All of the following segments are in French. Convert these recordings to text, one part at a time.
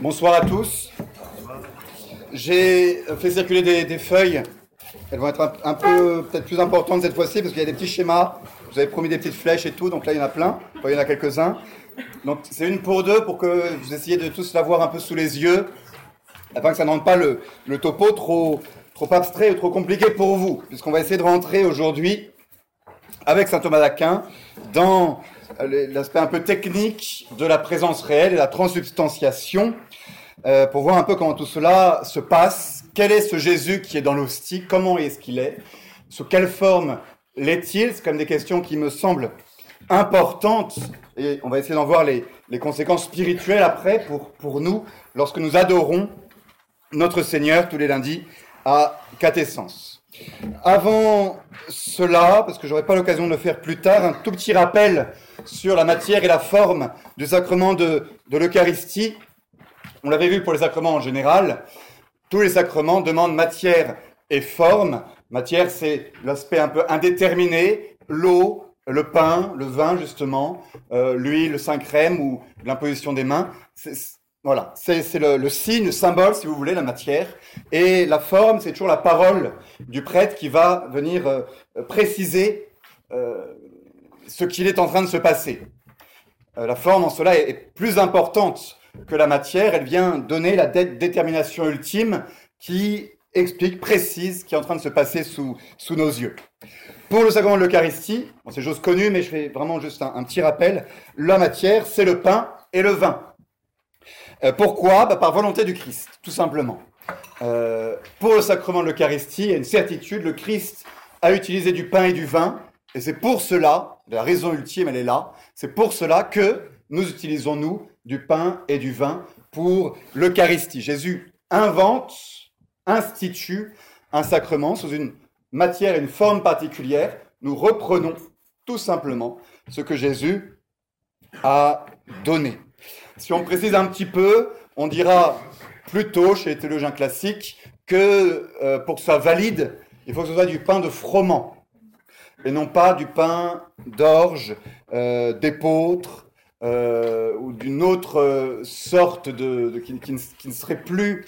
Bonsoir à tous. J'ai fait circuler des, feuilles. Elles vont être un, peu peut-être plus importantes cette fois-ci parce qu'il y a des petits schémas. Vous avez promis des petites flèches et tout, donc là il y en a plein. il y en a quelques-uns. Donc c'est une pour deux pour que vous essayiez de tous l'avoir un peu sous les yeux, afin que ça ne rende pas le, le topo trop, trop abstrait ou trop compliqué pour vous, puisqu'on va essayer de rentrer aujourd'hui avec saint Thomas d'Aquin dans l'aspect un peu technique de la présence réelle et la transubstantiation, euh, pour voir un peu comment tout cela se passe. Quel est ce Jésus qui est dans l'hostie? Comment est-ce qu'il est? Sous quelle forme l'est-il? C'est même des questions qui me semblent importantes et on va essayer d'en voir les, conséquences spirituelles après pour, pour nous lorsque nous adorons notre Seigneur tous les lundis à Catessence. Avant cela, parce que j'aurai pas l'occasion de le faire plus tard, un tout petit rappel sur la matière et la forme du sacrement de, l'Eucharistie. On l'avait vu pour les sacrements en général. Tous les sacrements demandent matière et forme. Matière, c'est l'aspect un peu indéterminé, l'eau, le pain, le vin justement, euh, l'huile, le saint crème ou l'imposition des mains. Voilà, c'est le, signe, le symbole, si vous voulez, la matière. Et la forme, c'est toujours la parole du prêtre qui va venir euh, préciser euh, ce qu'il est en train de se passer. Euh, la forme en cela est, plus importante que la matière. Elle vient donner la détermination ultime qui explique, précise ce qui est en train de se passer sous, nos yeux. Pour le sacrement de l'Eucharistie, c'est chose connue, mais je fais vraiment juste un, petit rappel. La matière, c'est le pain et le vin. Euh, pourquoi bah, Par volonté du Christ, tout simplement. Euh, pour le sacrement de l'Eucharistie, il y a une certitude, le Christ a utilisé du pain et du vin et c'est pour cela, la raison ultime, elle est là, c'est pour cela que nous utilisons, nous, du pain et du vin pour l'Eucharistie. Jésus invente, institue un sacrement sous une matière et une forme particulière. Nous reprenons tout simplement ce que Jésus a donné. Si on précise un petit peu, on dira plutôt chez les théologiens classiques que euh, pour que soit valide, il faut que ce soit du pain de froment et non pas du pain d'orge, euh, d'épeautre euh, ou d'une autre euh, sorte de, qui, ne, serait plus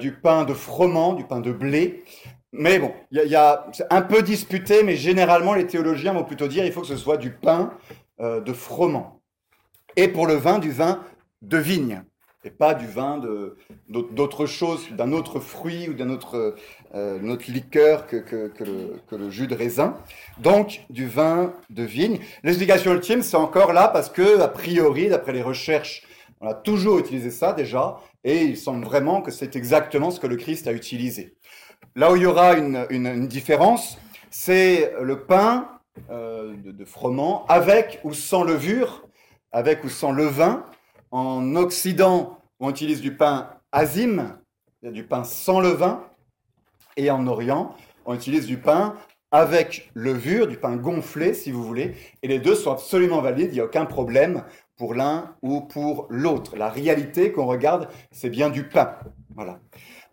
du pain de froment, du pain de blé. Mais bon, il a, un peu disputé, mais généralement les théologiens vont plutôt dire il faut que ce soit du pain de froment. Et pour le vin, du vin de vigne et pas du vin d'autre chose, d'un autre fruit ou d'un autre, euh, liqueur que, que, le, jus de raisin. Donc, du vin de vigne. L'explication ultime, c'est encore là parce que, a priori, d'après les recherches, on a toujours utilisé ça déjà, et il semble vraiment que c'est exactement ce que le Christ a utilisé. Là où il y aura une, une, différence, c'est le pain euh, de froment avec ou sans levure, avec ou sans levain, en Occident, on utilise du pain azim, du pain sans levain, et en Orient, on utilise du pain avec levure, du pain gonflé, si vous voulez, et les deux sont absolument valides, il n'y a aucun problème pour l'un ou pour l'autre. La réalité qu'on regarde, c'est bien du pain. Voilà.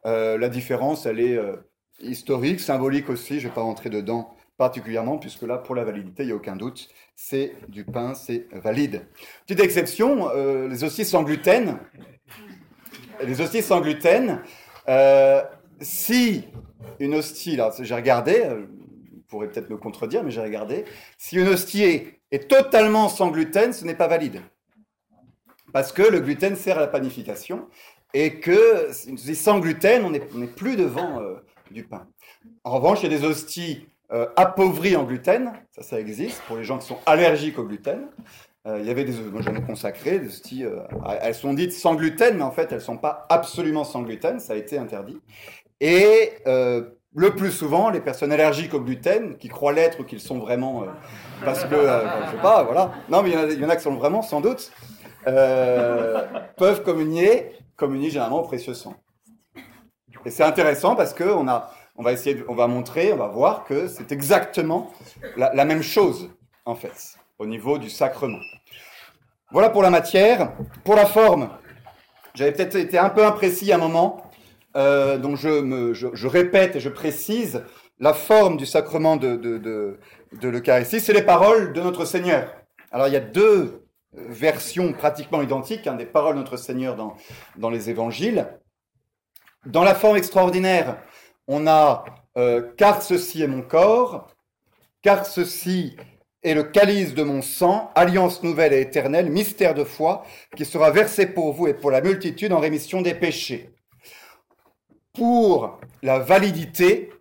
Euh, la différence, elle est euh, historique, symbolique aussi, je ne vais pas rentrer dedans particulièrement, puisque là, pour la validité, il n'y a aucun doute, c'est du pain, c'est valide. Petite exception, euh, les hosties sans gluten. Les hosties sans gluten, euh, si une hostie, là, j'ai regardé, euh, vous pourrez peut-être me contredire, mais j'ai regardé, si une hostie est, totalement sans gluten, ce n'est pas valide. Parce que le gluten sert à la panification et que sans gluten, on n'est plus devant du pain. En revanche, il y a des hosties euh, appauvri en gluten, ça, ça existe pour les gens qui sont allergiques au gluten. Euh, il y avait des, moi j'en ai consacré, des hosties, euh, elles sont dites sans gluten, mais en fait elles sont pas absolument sans gluten, ça a été interdit. Et le plus souvent, les personnes allergiques au gluten, qui croient l'être ou qu'ils sont vraiment, parce que, je sais pas, voilà. Non, mais il y, en a, qui sont vraiment, sans doute, peuvent communier, communier généralement au précieux sang. Et c'est intéressant parce que on a, on va essayer, on va montrer, on va voir que c'est exactement la, même chose, en fait, au niveau du sacrement. Voilà pour la matière. Pour la forme, j'avais peut-être été un peu imprécis à un moment, euh, donc je, répète et je précise la forme du sacrement de, l'Eucharistie, c'est les paroles de notre Seigneur. Alors il y a deux version pratiquement identique hein, des paroles de notre Seigneur dans, dans les évangiles. Dans la forme extraordinaire, on a euh, car ceci est mon corps, car ceci est le calice de mon sang, alliance nouvelle et éternelle, mystère de foi, qui sera versé pour vous et pour la multitude en rémission des péchés. Pour la validité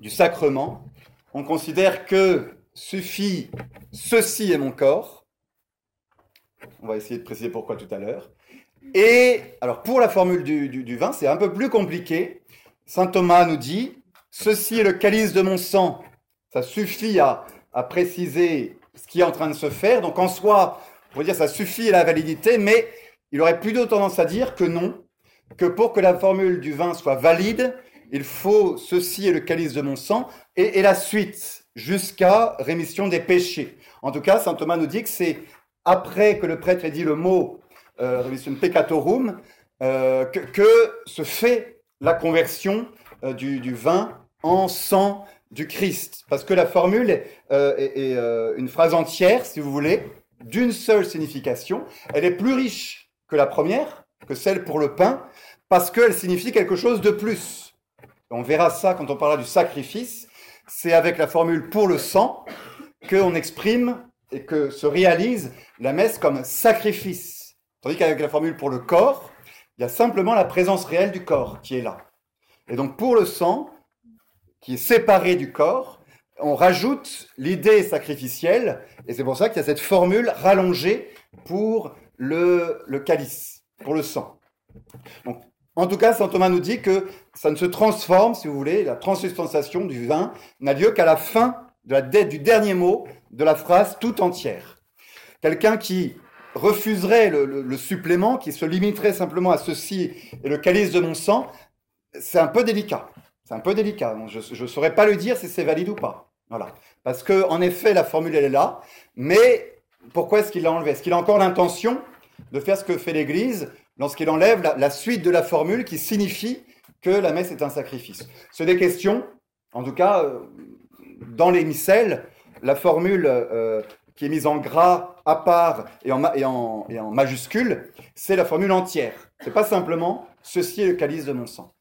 du sacrement, on considère que suffit ceci est mon corps. On va essayer de préciser pourquoi tout à l'heure. Et alors pour la formule du, vin, c'est un peu plus compliqué. Saint Thomas nous dit, ceci est le calice de mon sang. Ça suffit à, préciser ce qui est en train de se faire. Donc en soi, on pourrait dire ça suffit à la validité, mais il aurait plutôt tendance à dire que non, que pour que la formule du vin soit valide, il faut ceci est le calice de mon sang et, la suite jusqu'à rémission des péchés. En tout cas, saint Thomas nous dit que c'est après que le prêtre ait dit le mot euh, peccatorum euh, que, se fait la conversion euh, du, vin en sang du Christ. Parce que la formule est, est une phrase entière, si vous voulez, d'une seule signification. Elle est plus riche que la première, que celle pour le pain, parce qu'elle signifie quelque chose de plus. On verra ça quand on parlera du sacrifice. C'est avec la formule pour le sang qu'on exprime et que se réalise la messe comme sacrifice. Tandis qu'avec la formule pour le corps, il y a simplement la présence réelle du corps qui est là. Et donc pour le sang, qui est séparé du corps, on rajoute l'idée sacrificielle, et c'est pour ça qu'il y a cette formule rallongée pour le, calice, pour le sang. Donc en tout cas, saint Thomas nous dit que ça ne se transforme, si vous voulez, la transubstantiation du vin n'a lieu qu'à la fin de la, du dernier mot de la phrase tout entière. Quelqu'un qui refuserait le, supplément, qui se limiterait simplement à ceci et le calice de mon sang, c'est un peu délicat. C'est un peu délicat. Je ne saurais pas le dire si c'est valide ou pas. Voilà. Parce que, en effet, la formule, elle est là. Mais pourquoi est-ce qu'il l'a enlevé? Est-ce qu'il a encore l'intention de faire ce que fait l'Église lorsqu'il enlève la, suite de la formule qui signifie que la messe est un sacrifice? C'est des questions, en tout cas, euh, dans les missels, la formule euh, qui est mise en gras à part et en, majuscule, c'est la formule entière. C'est pas simplement ceci est le calice de mon sang.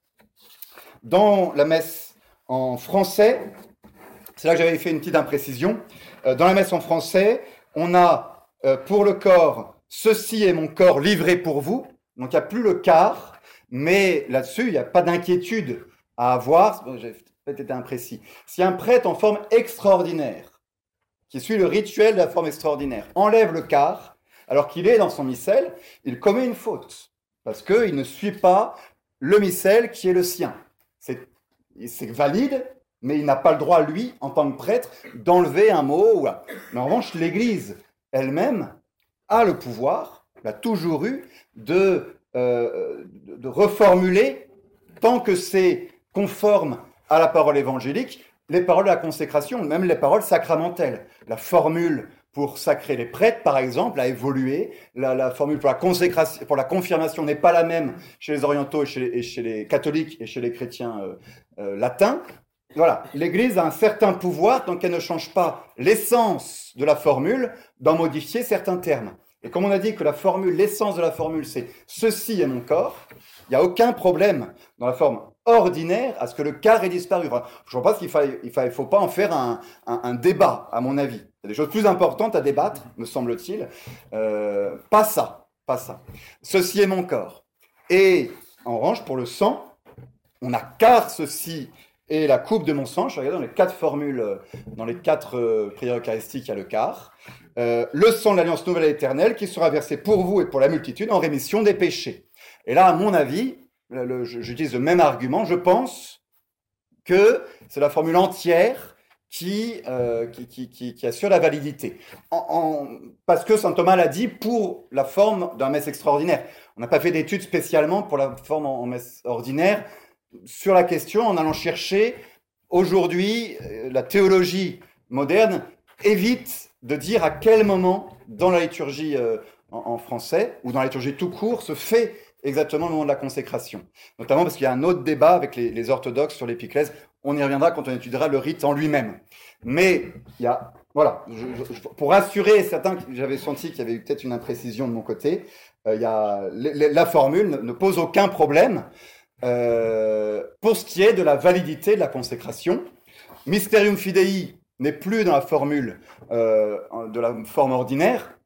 Dans la messe en français, c'est là que j'avais fait une petite imprécision. Euh, dans la messe en français, on a pour le corps ceci est mon corps livré pour vous. Donc il n'y a plus le quart, mais là-dessus, il n'y a pas d'inquiétude à avoir. J'ai peut-être été imprécis. Si un prêtre en forme extraordinaire, qui suit le rituel de la forme extraordinaire, enlève le quart, alors qu'il est dans son missel, il commet une faute. Parce qu'il ne suit pas le missel qui est le sien. C'est valide, mais il n'a pas le droit, lui, en tant que prêtre, d'enlever un mot. Mais en revanche, l'Église elle-même a le pouvoir, l'a toujours eu, de, euh, de reformuler, tant que c'est conforme à la parole évangélique, les paroles de la consécration, même les paroles sacramentelles. La formule pour sacrer les prêtres, par exemple, a évolué. La, formule pour la, consécration, pour la confirmation n'est pas la même chez les orientaux et chez, les catholiques et chez les chrétiens euh, euh, latins. Voilà, l'Église a un certain pouvoir, donc elle ne change pas l'essence de la formule, d'en modifier certains termes. Et comme on a dit que la formule, l'essence de la formule, c'est ceci est mon corps, il n'y a aucun problème dans la forme ordinaire à ce que le quart ait disparu. je pense qu'il ne faut pas en faire un, débat, à mon avis. Il y a des choses plus importantes à débattre, me semble-t-il. Euh, pas ça, pas ça. Ceci est mon corps. Et en revanche, pour le sang, on a car ceci est la coupe de mon sang. Je regarde dans les quatre formules, euh, dans les quatre euh, prières eucharistiques, il y a le quart. Le sang de l'alliance nouvelle et éternelle qui sera versé pour vous et pour la multitude en rémission des péchés. Et là, à mon avis, j'utilise le même argument, je pense que c'est la formule entière qui, euh, qui, assure la validité. parce que saint Thomas l'a dit pour la forme d'un messe extraordinaire. On n'a pas fait d'études spécialement pour la forme en, messe ordinaire sur la question en allant chercher aujourd'hui euh, la théologie moderne évite de dire à quel moment, dans la liturgie euh, en, français, ou dans la liturgie tout court, se fait exactement le moment de la consécration. Notamment parce qu'il y a un autre débat avec les, orthodoxes sur l'épiclèse. On y reviendra quand on étudiera le rite en lui-même. Mais il y a voilà, pour rassurer certains, j'avais senti qu'il y avait eu peut-être une imprécision de mon côté. Euh, il y a, la formule ne, pose aucun problème euh, pour ce qui est de la validité de la consécration. Mysterium Fidei n'est plus dans la formule euh, de la forme ordinaire,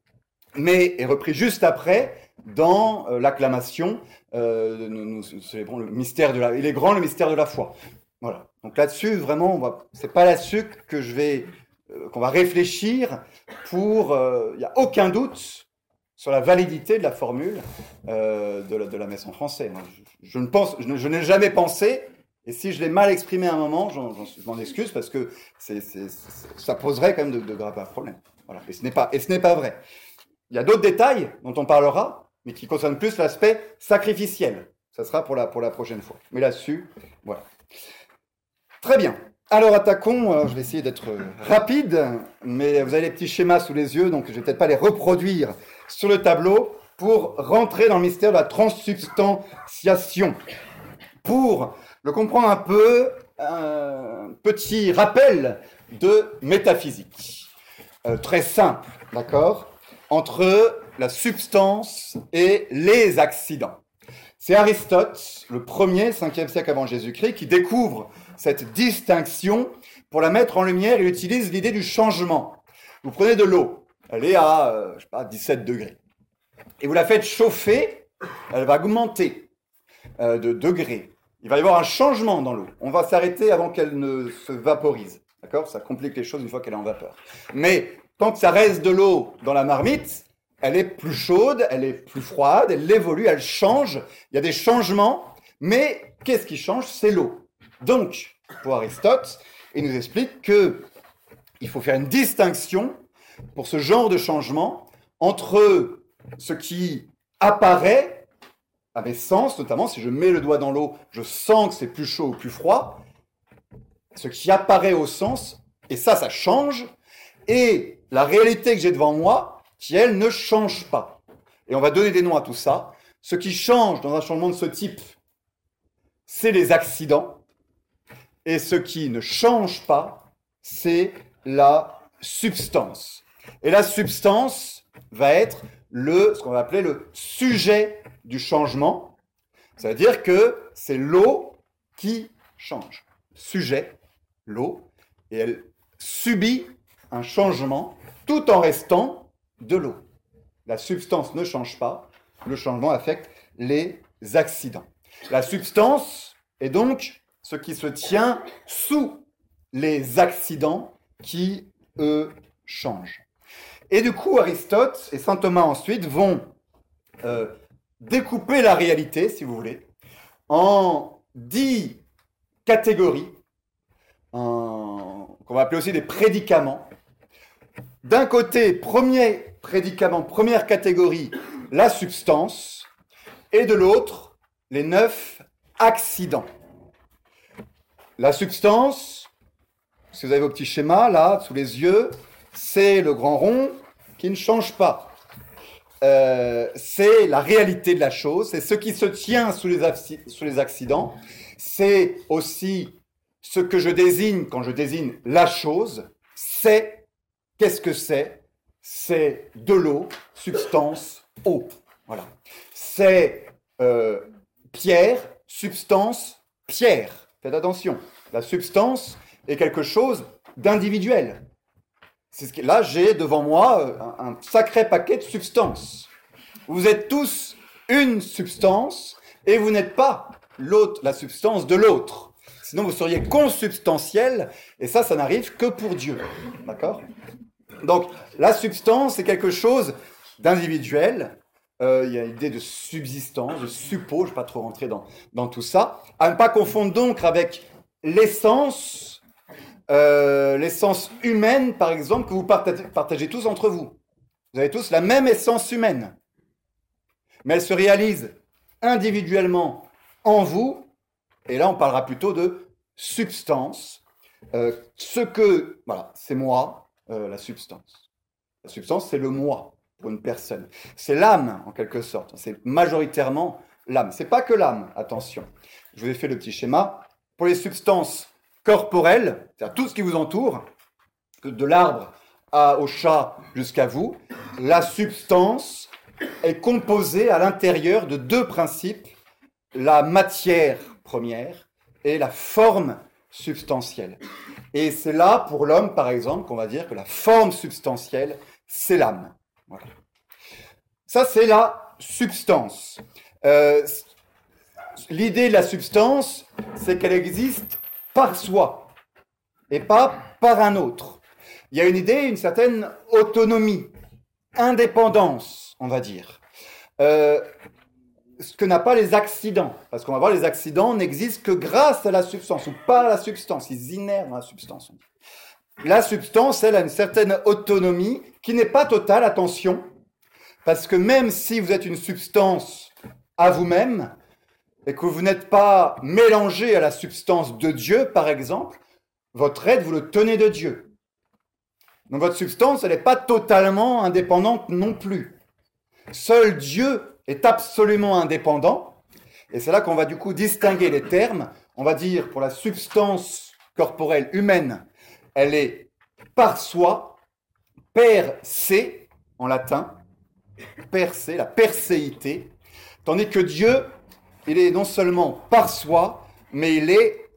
mais est repris juste après dans l'acclamation. nous, célébrons le mystère de la. Il est grand le mystère de la foi. Voilà. Donc là-dessus, vraiment, c'est pas là-dessus que je vais euh, qu'on va réfléchir pour... Euh, il n'y a aucun doute sur la validité de la formule euh, de, la, messe en français. je, ne pense, je, n'ai jamais pensé, et si je l'ai mal exprimé à un moment, je m'en excuse parce que ça poserait quand même de, graves problèmes. Voilà. Et ce n'est pas vrai. Il y a d'autres détails dont on parlera, mais qui concernent plus l'aspect sacrificiel. Ça sera pour la, pour la prochaine fois. Mais là-dessus, voilà. Très bien. Alors attaquons, je vais essayer d'être rapide, mais vous avez les petits schémas sous les yeux, donc je ne vais peut-être pas les reproduire sur le tableau pour rentrer dans le mystère de la transsubstantiation. Pour le comprendre un peu, un petit rappel de métaphysique, euh, très simple, d'accord, entre la substance et les accidents. C'est Aristote, le premier, 5e siècle avant Jésus-Christ, qui découvre cette distinction, pour la mettre en lumière, il utilise l'idée du changement. Vous prenez de l'eau, elle est à, euh, je sais pas, 17 degrés. Et vous la faites chauffer, elle va augmenter euh, de degrés. Il va y avoir un changement dans l'eau. On va s'arrêter avant qu'elle ne se vaporise. D'accord? Ça complique les choses une fois qu'elle est en vapeur. Mais tant que ça reste de l'eau dans la marmite, elle est plus chaude, elle est plus froide, elle évolue, elle change. Il y a des changements. Mais qu'est-ce qui change? C'est l'eau. Donc, pour Aristote, il nous explique que il faut faire une distinction pour ce genre de changement entre ce qui apparaît mes sens, notamment si je mets le doigt dans l'eau, je sens que c'est plus chaud ou plus froid, ce qui apparaît au sens, et ça, ça change, et la réalité que j'ai devant moi, qui elle ne change pas. Et on va donner des noms à tout ça. Ce qui change dans un changement de ce type, c'est les accidents. Et ce qui ne change pas, c'est la substance. Et la substance va être le, ce qu'on va appeler le sujet du changement. C'est-à-dire que c'est l'eau qui change. Sujet, l'eau, et elle subit un changement tout en restant de l'eau. La substance ne change pas, le changement affecte les accidents. La substance est donc ce qui se tient sous les accidents qui, eux, changent. Et du coup, Aristote et Saint Thomas ensuite vont euh, découper la réalité, si vous voulez, en dix catégories, qu'on va appeler aussi des prédicaments. D'un côté, premier prédicament, première catégorie, la substance, et de l'autre, les neuf accidents. La substance, si vous avez vos petits schémas là, sous les yeux, c'est le grand rond qui ne change pas. Euh, c'est la réalité de la chose, c'est ce qui se tient sous les accidents, c'est aussi ce que je désigne quand je désigne la chose, c'est, qu'est-ce que c'est C'est de l'eau, substance, eau. Voilà. C'est euh, pierre, substance, pierre. Faites attention, la substance est quelque chose d'individuel. C'est ce là, j'ai devant moi euh, un, sacré paquet de substances. Vous êtes tous une substance et vous n'êtes pas l'autre, la substance de l'autre. Sinon, vous seriez consubstantiel et ça, ça n'arrive que pour Dieu. D'accord? Donc, la substance est quelque chose d'individuel euh, il y a l'idée de subsistance, de suppos, je ne vais pas trop rentrer dans, dans tout ça. À ne pas confondre donc avec l'essence, euh, l'essence humaine, par exemple, que vous partagez, partagez, tous entre vous. Vous avez tous la même essence humaine, mais elle se réalise individuellement en vous, et là on parlera plutôt de substance. Euh, ce que, voilà, c'est moi, la substance. La substance, c'est le moi une personne. C'est l'âme, en quelque sorte. C'est majoritairement l'âme. C'est pas que l'âme, attention. Je vous ai fait le petit schéma. Pour les substances corporelles, c'est-à-dire tout ce qui vous entoure, de l'arbre au chat jusqu'à vous, la substance est composée à l'intérieur de deux principes, la matière première et la forme substantielle. Et c'est là, pour l'homme, par exemple, qu'on va dire que la forme substantielle, c'est l'âme. Voilà. Ça, c'est la substance. Euh, L'idée de la substance, c'est qu'elle existe par soi et pas par un autre. Il y a une idée, une certaine autonomie, indépendance, on va dire. Euh, ce que n'a pas les accidents. Parce qu'on va voir, les accidents n'existent que grâce à la substance, ou pas à la substance. Ils inèrent dans la substance. La substance, elle, a une certaine autonomie qui n'est pas totale, attention. Parce que même si vous êtes une substance à vous-même, et que vous n'êtes pas mélangé à la substance de Dieu, par exemple, votre être, vous le tenez de Dieu. Donc votre substance, elle n'est pas totalement indépendante non plus. Seul Dieu est absolument indépendant. Et c'est là qu'on va du coup distinguer les termes. On va dire pour la substance corporelle humaine, elle est par soi, per se en latin, per se, la perséité, tandis que Dieu, il est non seulement par soi, mais il est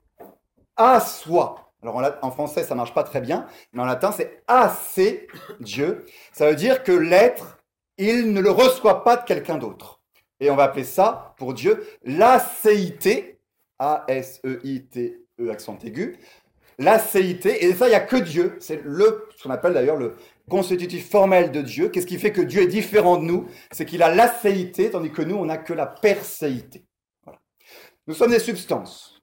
à soi. Alors en, français, ça marche pas très bien, mais en latin, c'est assez Dieu. Ça veut dire que l'être, il ne le reçoit pas de quelqu'un d'autre. Et on va appeler ça, pour Dieu, l'acéité, A-S-E-I-T-E, accent aigu, l'acéité, et ça, il n'y a que Dieu. C'est le, ce qu'on appelle d'ailleurs le constitutif formel de Dieu. Qu'est-ce qui fait que Dieu est différent de nous? C'est qu'il a l'acéité, tandis que nous, on n'a que la perséité. Nous sommes des substances.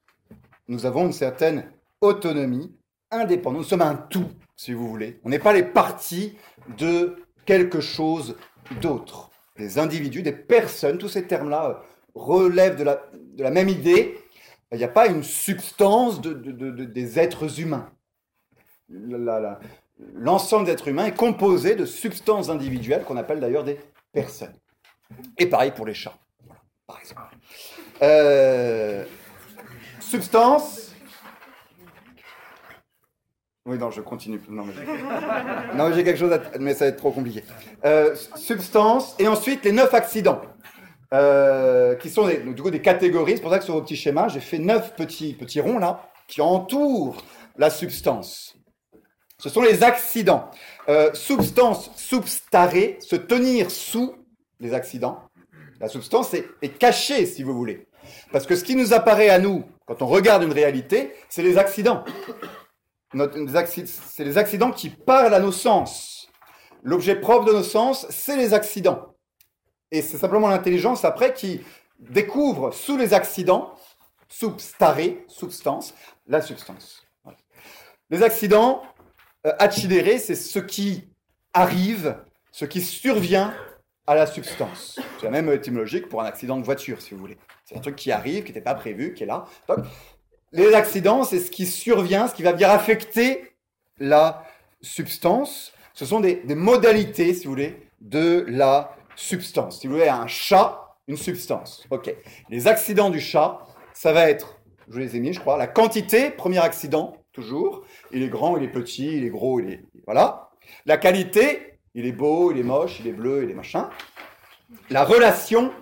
Nous avons une certaine autonomie, indépendance. Nous sommes un tout, si vous voulez. On n'est pas les parties de quelque chose d'autre. Des individus, des personnes, tous ces termes-là relèvent de la, même idée. Il n'y a pas une substance de, des êtres humains. L'ensemble des êtres humains est composé de substances individuelles qu'on appelle d'ailleurs des personnes. Et pareil pour les chats. Euh, substance. Oui, non, je continue. Non, mais j'ai quelque chose à... Mais ça va être trop compliqué. Euh, substance, et ensuite les neuf accidents, euh, qui sont des, du coup des catégories. C'est pour ça que sur vos petits schémas, j'ai fait neuf petits, petits ronds là, qui entourent la substance. Ce sont les accidents. substance, substare, se tenir sous les accidents. La substance est, cachée, si vous voulez. Parce que ce qui nous apparaît à nous, quand on regarde une réalité, c'est les accidents. C'est les accidents qui parlent à nos sens. L'objet propre de nos sens, c'est les accidents. Et c'est simplement l'intelligence après qui découvre sous les accidents, substare, substance, la substance. Les accidents, euh, c'est ce qui arrive, ce qui survient à la substance. C'est la même étymologique pour un accident de voiture, si vous voulez. C'est un truc qui arrive, qui n'était pas prévu, qui est là. Donc, les accidents, c'est ce qui survient, ce qui va bien affecter la substance. Ce sont des, modalités, si vous voulez, de la substance. Si vous voulez, un chat, une substance. OK. Les accidents du chat, ça va être, je les ai mis, je crois, la quantité, premier accident, toujours. Il est grand, il est petit, il est gros, il est... Voilà. La qualité, il est beau, il est moche, il est bleu, il est machin. La relation,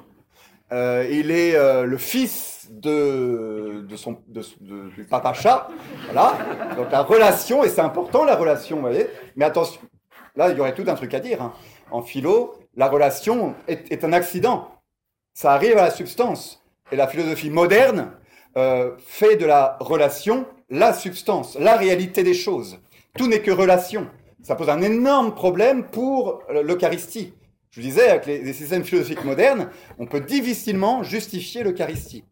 euh, il est euh, le fils de, son, du papa chat. Voilà. Donc la relation, et c'est important la relation, vous voyez. Mais attention, là, il y aurait tout un truc à dire. Hein. En philo, la relation est, est, un accident. Ça arrive à la substance. Et la philosophie moderne euh, fait de la relation la substance, la réalité des choses. Tout n'est que relation ça pose un énorme problème pour l'Eucharistie. Je vous disais, avec les, systèmes philosophiques modernes, on peut difficilement justifier l'Eucharistie.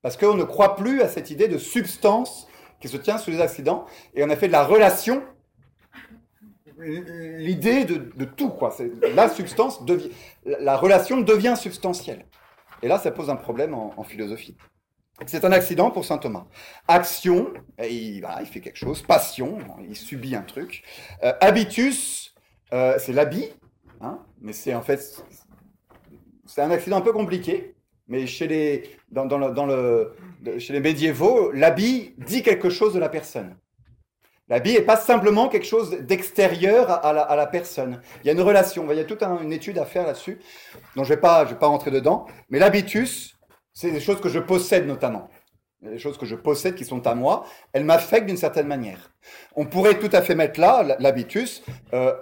Parce qu'on ne croit plus à cette idée de substance qui se tient sous les accidents. Et on a fait de la relation l'idée de, tout. Quoi. La substance, devient, la relation devient substantielle. Et là, ça pose un problème en philosophie. C'est un accident pour saint Thomas. Action, il, il, fait quelque chose. Passion, il subit un truc. Euh, habitus, euh, c'est l'habit, hein, mais c'est en fait c'est un accident un peu compliqué. Mais chez les dans, le, chez les médiévaux, l'habit dit quelque chose de la personne. L'habit n'est pas simplement quelque chose d'extérieur à, la, personne. Il y a une relation. Il y a toute une étude à faire là-dessus, dont je ne vais, pas, vais pas rentrer dedans. Mais l'habitus, c'est des choses que je possède notamment. Des choses que je possède qui sont à moi. Elles m'affectent d'une certaine manière. On pourrait tout à fait mettre là, l'habitus, euh,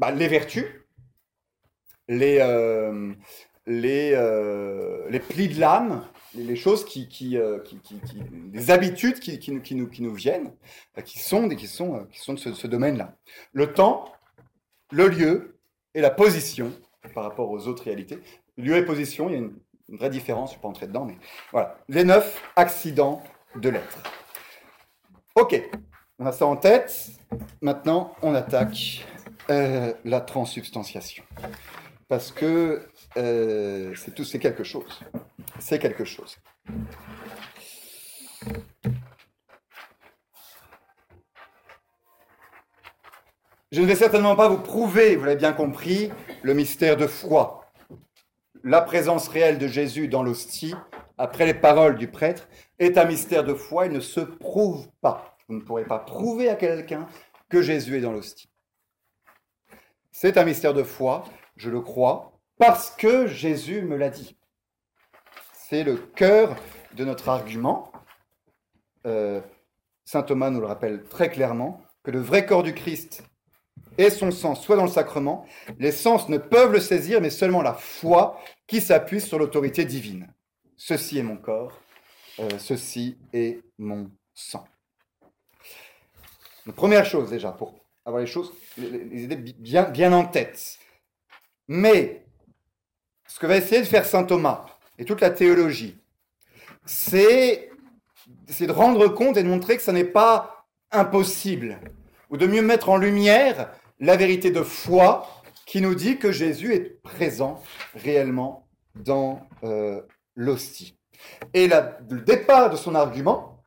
bah, les vertus, les, euh, euh, les plis de l'âme, les choses qui, qui, euh, qui, qui, les habitudes qui, qui, nous, qui, nous, qui viennent, qui sont, qui sont, qui sont de ce, domaine-là. Le temps, le lieu et la position par rapport aux autres réalités. Lieu et position, il y a une, vraie différence, je ne vais pas entrer dedans, mais voilà. Les neuf accidents de l'être. Ok, on a ça en tête. Maintenant, on attaque la transsubstantiation. Parce que c'est tout, c'est quelque chose c'est quelque chose. Je ne vais certainement pas vous prouver, vous l'avez bien compris, le mystère de foi. La présence réelle de Jésus dans l'hostie, après les paroles du prêtre, est un mystère de foi. Il ne se prouve pas. Vous ne pourrez pas prouver à quelqu'un que Jésus est dans l'hostie. C'est un mystère de foi, je le crois, parce que Jésus me l'a dit c'est le cœur de notre argument. Euh, Saint Thomas nous le rappelle très clairement, que le vrai corps du Christ et son sang soit dans le sacrement. Les sens ne peuvent le saisir, mais seulement la foi qui s'appuie sur l'autorité divine. Ceci est mon corps, euh, ceci est mon sang. première chose déjà, pour avoir les choses, les, idées bien, bien en tête. Mais ce que va essayer de faire Saint Thomas, et toute la théologie, c'est de rendre compte et de montrer que ce n'est pas impossible, ou de mieux mettre en lumière la vérité de foi qui nous dit que Jésus est présent réellement dans euh, l'hostie. Et le départ de son argument,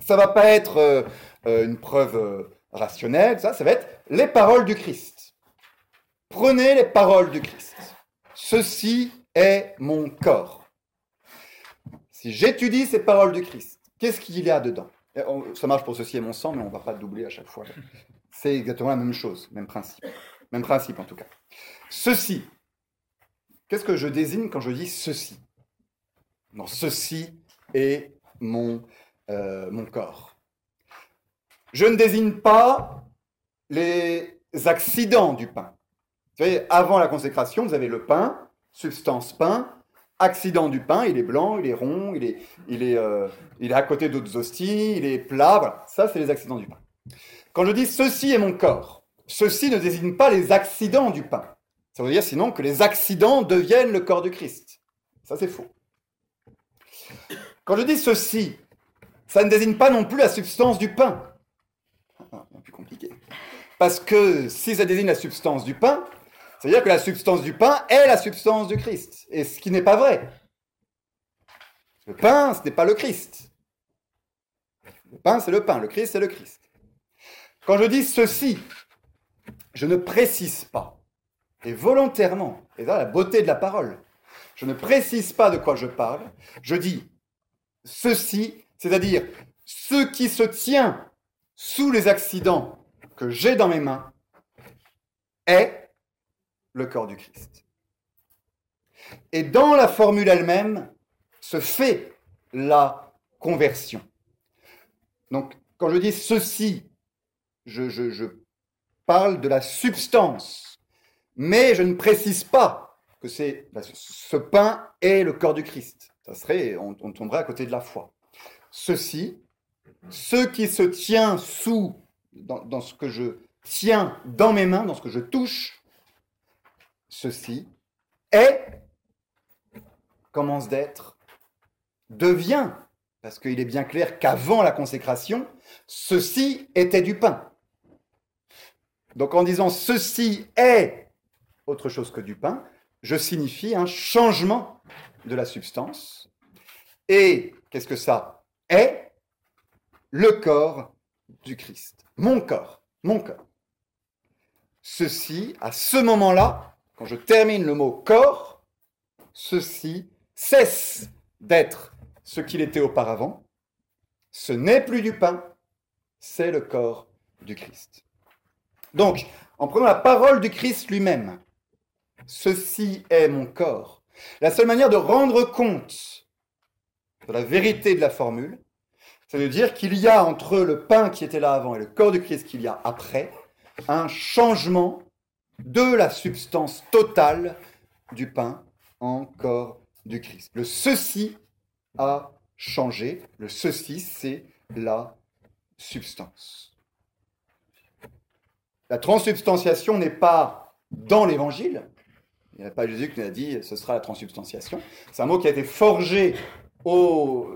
ça va pas être euh, euh, une preuve rationnelle, ça, ça va être les paroles du Christ. Prenez les paroles du Christ. Ceci est mon corps. Si j'étudie ces paroles du Christ, qu'est-ce qu'il y a dedans? Ça marche pour ceci et mon sang, mais on ne va pas doubler à chaque fois. C'est exactement la même chose, même principe. Même principe en tout cas. Ceci, qu'est-ce que je désigne quand je dis ceci? Non, ceci est mon, euh, mon corps. Je ne désigne pas les accidents du pain. Vous savez, avant la consécration, vous avez le pain, substance pain, accident du pain, il est blanc, il est rond, il est, il est, euh, il est à côté d'autres hosties, il est plat. Ça, c'est les accidents du pain. Quand je dis ceci est mon corps, ceci ne désigne pas les accidents du pain. Ça veut dire sinon que les accidents deviennent le corps du Christ. Ça, c'est faux. Quand je dis ceci, ça ne désigne pas non plus la substance du pain. Plus compliqué. Parce que si ça désigne la substance du pain, c'est-à-dire que la substance du pain est la substance du Christ. Et ce qui n'est pas vrai. Le pain, ce n'est pas le Christ. Le pain, c'est le pain. Le Christ, c'est le Christ. Quand je dis ceci, je ne précise pas. Et volontairement, et là la beauté de la parole, je ne précise pas de quoi je parle. Je dis ceci, c'est-à-dire ce qui se tient sous les accidents que j'ai dans mes mains est le corps du Christ. Et dans la formule elle-même se fait la conversion. Donc, quand je dis ceci, je, parle de la substance, mais je ne précise pas que c'est ce pain est le corps du Christ. Ça serait, on, tomberait à côté de la foi. Ceci, ce qui se tient sous, dans ce que je tiens dans mes mains, dans ce que je touche, ceci est, commence d'être, devient, parce qu'il est bien clair qu'avant la consécration, ceci était du pain. Donc en disant ceci est autre chose que du pain, je signifie un changement de la substance. Et qu'est-ce que ça est? Le corps du Christ. Mon corps. Mon corps. Ceci, à ce moment-là, quand je termine le mot corps, ceci cesse d'être ce qu'il était auparavant. Ce n'est plus du pain, c'est le corps du Christ. Donc, en prenant la parole du Christ lui-même, ceci est mon corps. La seule manière de rendre compte de la vérité de la formule, c'est de dire qu'il y a entre le pain qui était là avant et le corps du Christ qu'il y a après, un changement de la substance totale du pain en corps du Christ. Le ceci a changé, le ceci c'est la substance. La transsubstantiation n'est pas dans l'évangile. Il n'y a pas Jésus qui nous a dit ce sera la transsubstantiation. C'est un mot qui a été forgé au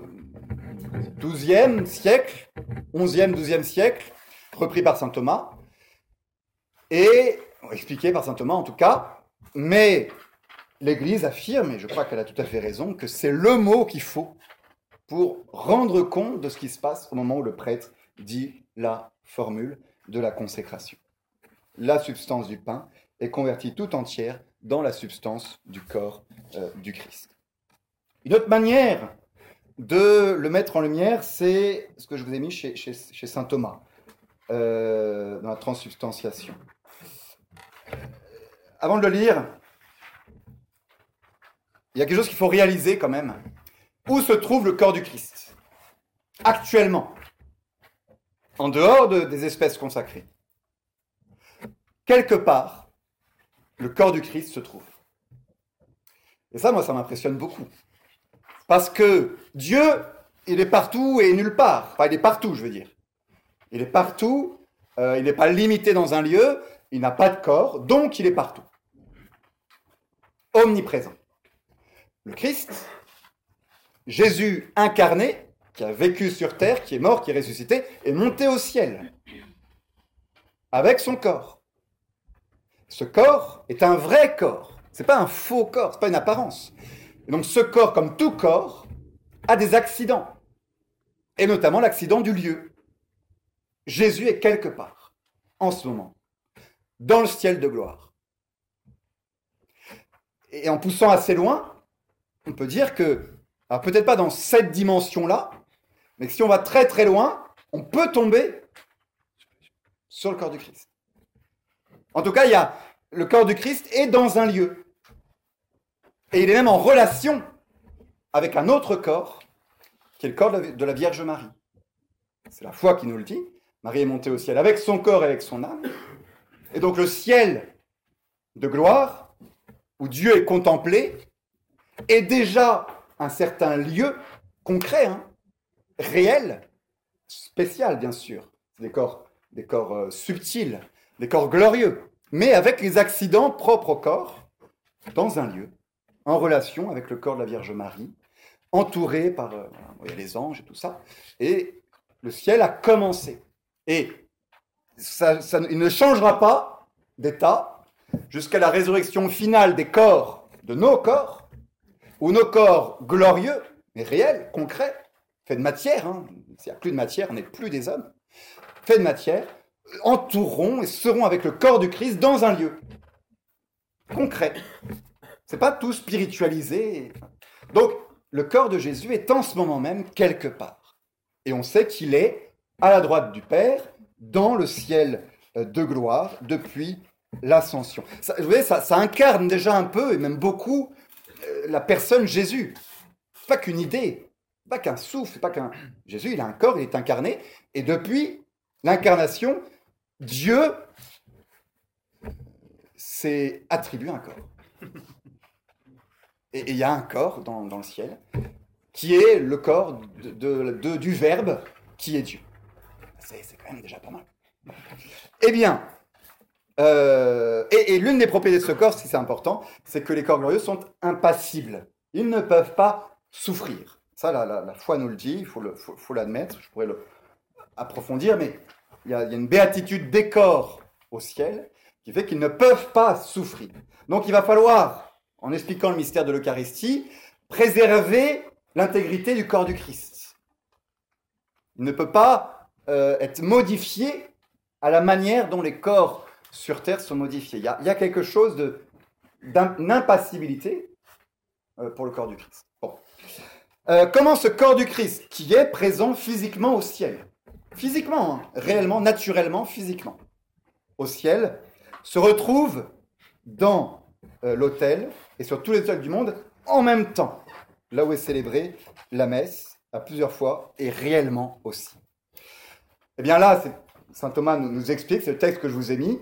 XIIe siècle, XIe, XIIe siècle, repris par saint Thomas, et expliqué par saint Thomas en tout cas, mais l'Église affirme, et je crois qu'elle a tout à fait raison, que c'est le mot qu'il faut pour rendre compte de ce qui se passe au moment où le prêtre dit la formule de la consécration. La substance du pain est convertie tout entière dans la substance du corps euh, du Christ. Une autre manière de le mettre en lumière, c'est ce que je vous ai mis chez, saint Thomas, euh, dans la transsubstantiation. Avant de le lire, il y a quelque chose qu'il faut réaliser quand même. Où se trouve le corps du Christ Actuellement, en dehors des espèces consacrées? Quelque part, le corps du Christ se trouve. Et ça, moi, ça m'impressionne beaucoup. Parce que Dieu, il est partout et nulle part. Enfin, il est partout, je veux dire. Il est partout, euh, il n'est pas limité dans un lieu, il n'a pas de corps, donc il est partout. Omniprésent. Le Christ, Jésus incarné, qui a vécu sur terre, qui est mort, qui est ressuscité, est monté au ciel avec son corps. Ce corps est un vrai corps. C'est pas un faux corps, c'est pas une apparence. Donc ce corps, comme tout corps, a des accidents. Et notamment l'accident du lieu. Jésus est quelque part, en ce moment, dans le ciel de gloire. Et en poussant assez loin, on peut dire que, alors peut-être pas dans cette dimension-là, mais si on va très très loin, on peut tomber sur le corps du Christ. En tout cas, il y a le corps du Christ est dans un lieu. Et il est même en relation avec un autre corps, qui est le corps de la Vierge Marie. C'est la foi qui nous le dit. Marie est montée au ciel avec son corps et avec son âme. Et donc le ciel de gloire, où Dieu est contemplé, est déjà un certain lieu concret, hein, réel, spécial bien sûr. Des corps, des corps euh, subtils, des corps glorieux, mais avec les accidents propres au corps, dans un lieu en relation avec le corps de la Vierge Marie, entouré par euh, les anges et tout ça. Et le ciel a commencé. Et ça, il ne changera pas d'état jusqu'à la résurrection finale des corps, de nos corps, où nos corps glorieux, mais réels, concrets, faits de matière, hein, s'il n'y a plus de matière, on n'est plus des hommes, faits de matière, entoureront et seront avec le corps du Christ dans un lieu concret. Pas tout spiritualisé. Donc, le corps de Jésus est en ce moment même quelque part. Et on sait qu'il est à la droite du Père, dans le ciel euh, de gloire, depuis l'ascension. vous voyez, ça, incarne déjà un peu, et même beaucoup, euh, la personne Jésus. Pas qu'une idée, pas qu'un souffle, pas qu'un... Jésus, il a un corps, il est incarné, et depuis l'incarnation, Dieu s'est attribué un corps. Et il y a un corps dans, le ciel qui est le corps de, du Verbe qui est Dieu. C'est quand même déjà pas mal. Eh bien, euh, et, l'une des propriétés de ce corps, si c'est important, c'est que les corps glorieux sont impassibles. Ils ne peuvent pas souffrir. Ça, la, foi nous le dit, il faut l'admettre. je pourrais le approfondir, mais il y a une béatitude des corps au ciel qui fait qu'ils ne peuvent pas souffrir. Donc il va falloir en expliquant le mystère de l'Eucharistie, préserver l'intégrité du corps du Christ. Il ne peut pas euh, être modifié à la manière dont les corps sur Terre sont modifiés. Il y a, quelque chose d'impassibilité euh, pour le corps du Christ. Euh, comment ce corps du Christ, qui est présent physiquement au ciel, physiquement, hein, réellement, naturellement, physiquement, au ciel, se retrouve dans euh, l'autel et sur tous les autels du monde en même temps, là où est célébrée la messe à plusieurs fois et réellement aussi. Eh bien là, Saint Thomas nous, nous explique, c'est le texte que je vous ai mis,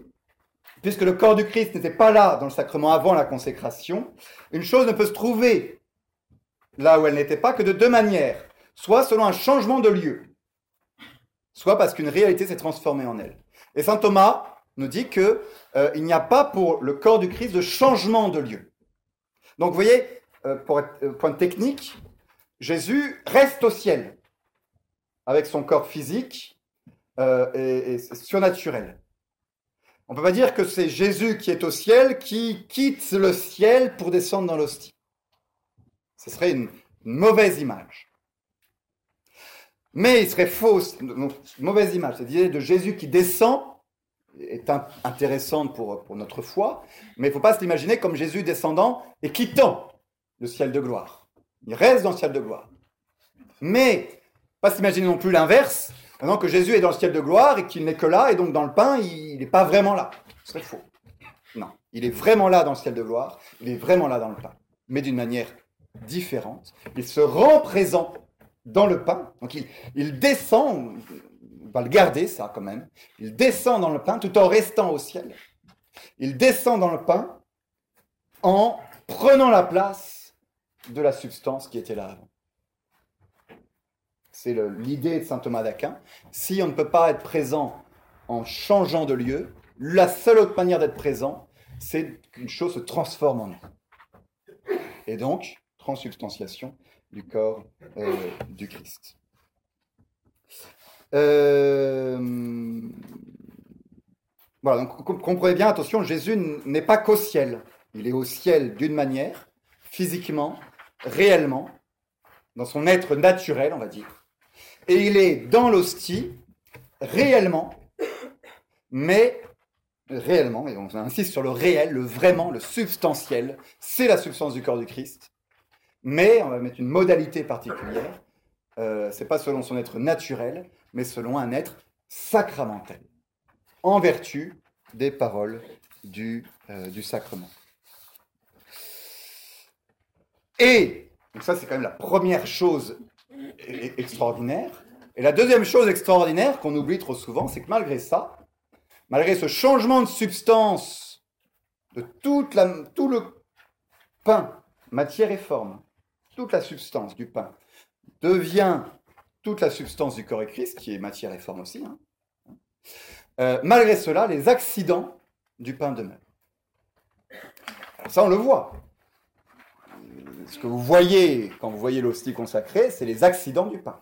puisque le corps du Christ n'était pas là dans le sacrement avant la consécration, une chose ne peut se trouver là où elle n'était pas que de deux manières, soit selon un changement de lieu, soit parce qu'une réalité s'est transformée en elle. Et saint Thomas nous dit qu'il euh, n'y a pas pour le corps du Christ de changement de lieu. Donc vous voyez, euh, pour être, euh, point technique, Jésus reste au ciel avec son corps physique et, surnaturel. On ne peut pas dire que c'est Jésus qui est au ciel qui quitte le ciel pour descendre dans l'hostie. Ce serait une mauvaise image. Mais il serait faux, une mauvaise image. Cette idée de Jésus qui descend est intéressante pour, pour notre foi, mais il ne faut pas se l'imaginer comme Jésus descendant et quittant le ciel de gloire. Il reste dans le ciel de gloire. Mais pas s'imaginer non plus l'inverse, maintenant que Jésus est dans le ciel de gloire et qu'il n'est que là, et donc dans le pain, il n'est pas vraiment là. Ce serait faux. Non, il est vraiment là dans le ciel de gloire, il est vraiment là dans le pain, mais d'une manière différente. Il se rend présent dans le pain. Donc il, descend, on va le garder ça quand même, il descend dans le pain tout en restant au ciel. Il descend dans le pain en prenant la place de la substance qui était là avant. C'est l'idée de saint Thomas d'Aquin. Si on ne peut pas être présent en changeant de lieu, la seule autre manière d'être présent, c'est qu'une chose se transforme en nous. Et donc, transubstantiation, du corps euh, du Christ. Euh, voilà, donc comprenez bien, attention, Jésus n'est pas qu'au ciel. Il est au ciel d'une manière, physiquement, réellement, dans son être naturel, on va dire. Et il est dans l'hostie, réellement, mais réellement, et on insiste sur le réel, le vraiment, le substantiel, c'est la substance du corps du Christ mais on va mettre une modalité particulière. Euh, c'est pas selon son être naturel, mais selon un être sacramentel, en vertu des paroles du, euh, du sacrement. Et, donc ça c'est quand même la première chose e-, extraordinaire. Et la deuxième chose extraordinaire qu'on oublie trop souvent, c'est que malgré ça, malgré ce changement de substance de toute la, tout le pain, matière et forme, toute la substance du pain devient toute la substance du corps et Christ, qui est matière et forme aussi. Hein. Euh, malgré cela, les accidents du pain demeurent. ça, on le voit. Ce que vous voyez quand vous voyez l'hostie consacrée, c'est les accidents du pain.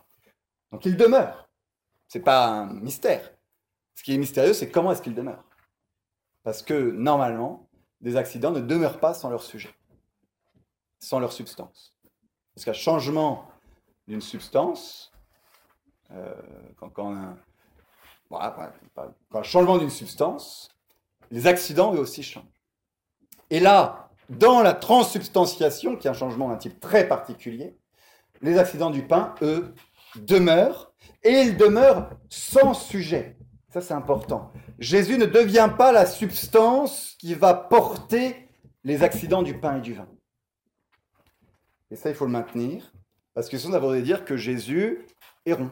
Donc il demeure. Ce n'est pas un mystère. Ce qui est mystérieux, c'est comment est-ce qu'il demeure. Parce que normalement, des accidents ne demeurent pas sans leur sujet, sans leur substance. Parce qu'un changement d'une substance, euh, quand, un, changement d'une substance, les accidents eux aussi changent. Et là, dans la transsubstantiation, qui est un changement d'un type très particulier, les accidents du pain, eux, demeurent, et ils demeurent sans sujet. Ça, c'est important. Jésus ne devient pas la substance qui va porter les accidents du pain et du vin. Et ça, il faut le maintenir, parce que sinon, on va dire que Jésus est rond,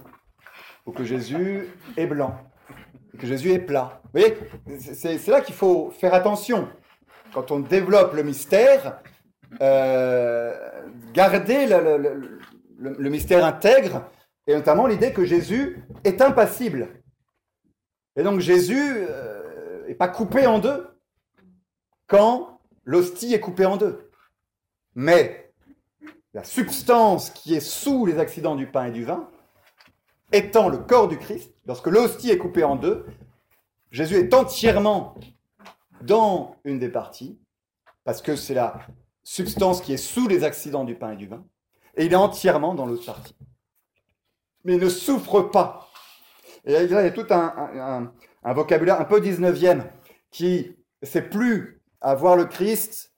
que Jésus est blanc, que Jésus est plat. Vous voyez, c'est là qu'il faut faire attention. Quand on développe le mystère, euh, garder le, mystère intègre, et notamment l'idée que Jésus est impassible. Et donc Jésus n'est pas coupé en deux quand l'hostie est coupée en deux. Mais la substance qui est sous les accidents du pain et du vin, étant le corps du Christ, lorsque l'hostie est coupée en deux, Jésus est entièrement dans une des parties, parce que c'est la substance qui est sous les accidents du pain et du vin, et il est entièrement dans l'autre partie. Mais il ne souffre pas. Et là, il y a tout un, vocabulaire un peu 19e qui sait plus avoir le Christ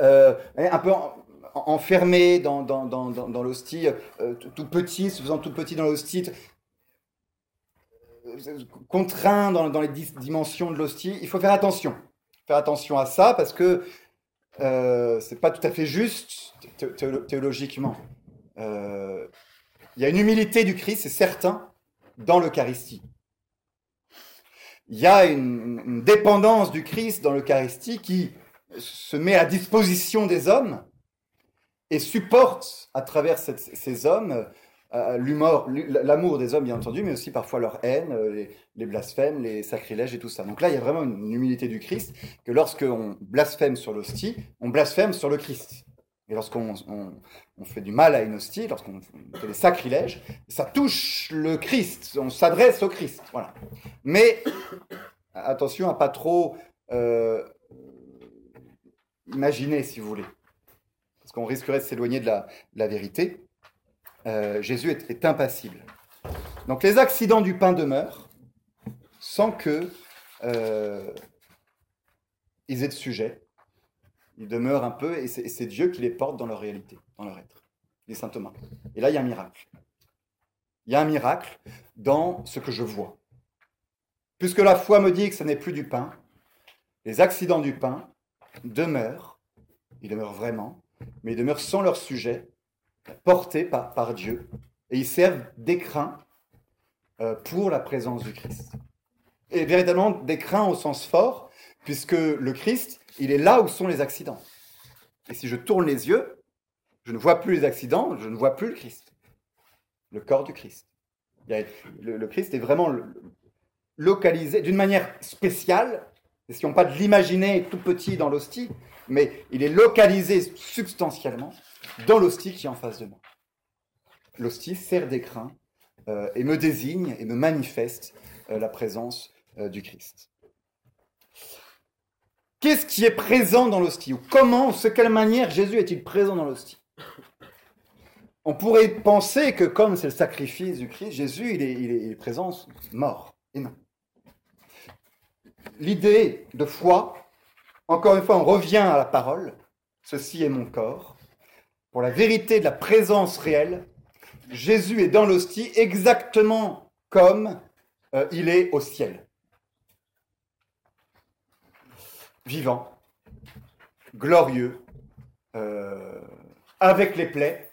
euh, un peu enfermé dans, l'hostie, euh, tout petit, se faisant tout petit dans l'hostie. contraint dans, les dimensions de l'hostie. Il faut faire attention. Faire attention à ça parce que euh, c'est pas tout à fait juste théologiquement. Euh, il y a une humilité du Christ, c'est certain, dans l'Eucharistie. Il y a une, dépendance du Christ dans l'Eucharistie qui se met à disposition des hommes et supporte à travers ces hommes euh, l'amour des hommes, bien entendu, mais aussi parfois leur haine, euh, les, blasphèmes, les sacrilèges et tout ça. Donc là, il y a vraiment une, humilité du Christ, que lorsqu'on blasphème sur l'hostie, on blasphème sur le Christ. Et lorsqu'on on, fait du mal à une hostie, lorsqu'on fait des sacrilèges, ça touche le Christ, on s'adresse au Christ. Voilà. Mais attention à pas trop euh, imaginer, si vous voulez, qu'on risquerait de s'éloigner de la vérité. Euh, Jésus est, impassible. Donc les accidents du pain demeurent sans que euh, ils aient de sujet. Ils demeurent un peu et c'est Dieu qui les porte dans leur réalité, dans leur être. Les saint Thomas. Et là, il y a un miracle. Il y a un miracle dans ce que je vois. Puisque la foi me dit que ce n'est plus du pain, les accidents du pain demeurent, ils demeurent vraiment, mais ils demeurent sans leur sujet, portés par, Dieu et ils servent d'écrin euh, pour la présence du Christ. Et véritablement d'écrin au sens fort, puisque le Christ, il est là où sont les accidents. Et si je tourne les yeux, je ne vois plus les accidents, je ne vois plus le Christ, le corps du Christ. Le, Christ est vraiment localisé d'une manière spéciale, on pas de l'imaginer tout petit dans l'hostie, mais il est localisé substantiellement dans l'hostie qui est en face de moi. L'hostie sert d'écrin euh, et me désigne et me manifeste euh, la présence euh, du Christ. Qu'est-ce qui est présent dans l'hostie? Ou comment, de quelle manière Jésus est-il présent dans l'hostie? On pourrait penser que comme c'est le sacrifice du Christ, Jésus, est, il est, il est présent mort. Et non. L'idée de foi, encore une fois, on revient à la parole. Ceci est mon corps pour la vérité de la présence réelle, Jésus est dans l'hostie exactement comme euh, il est au ciel. Vivant, glorieux, euh, avec les plaies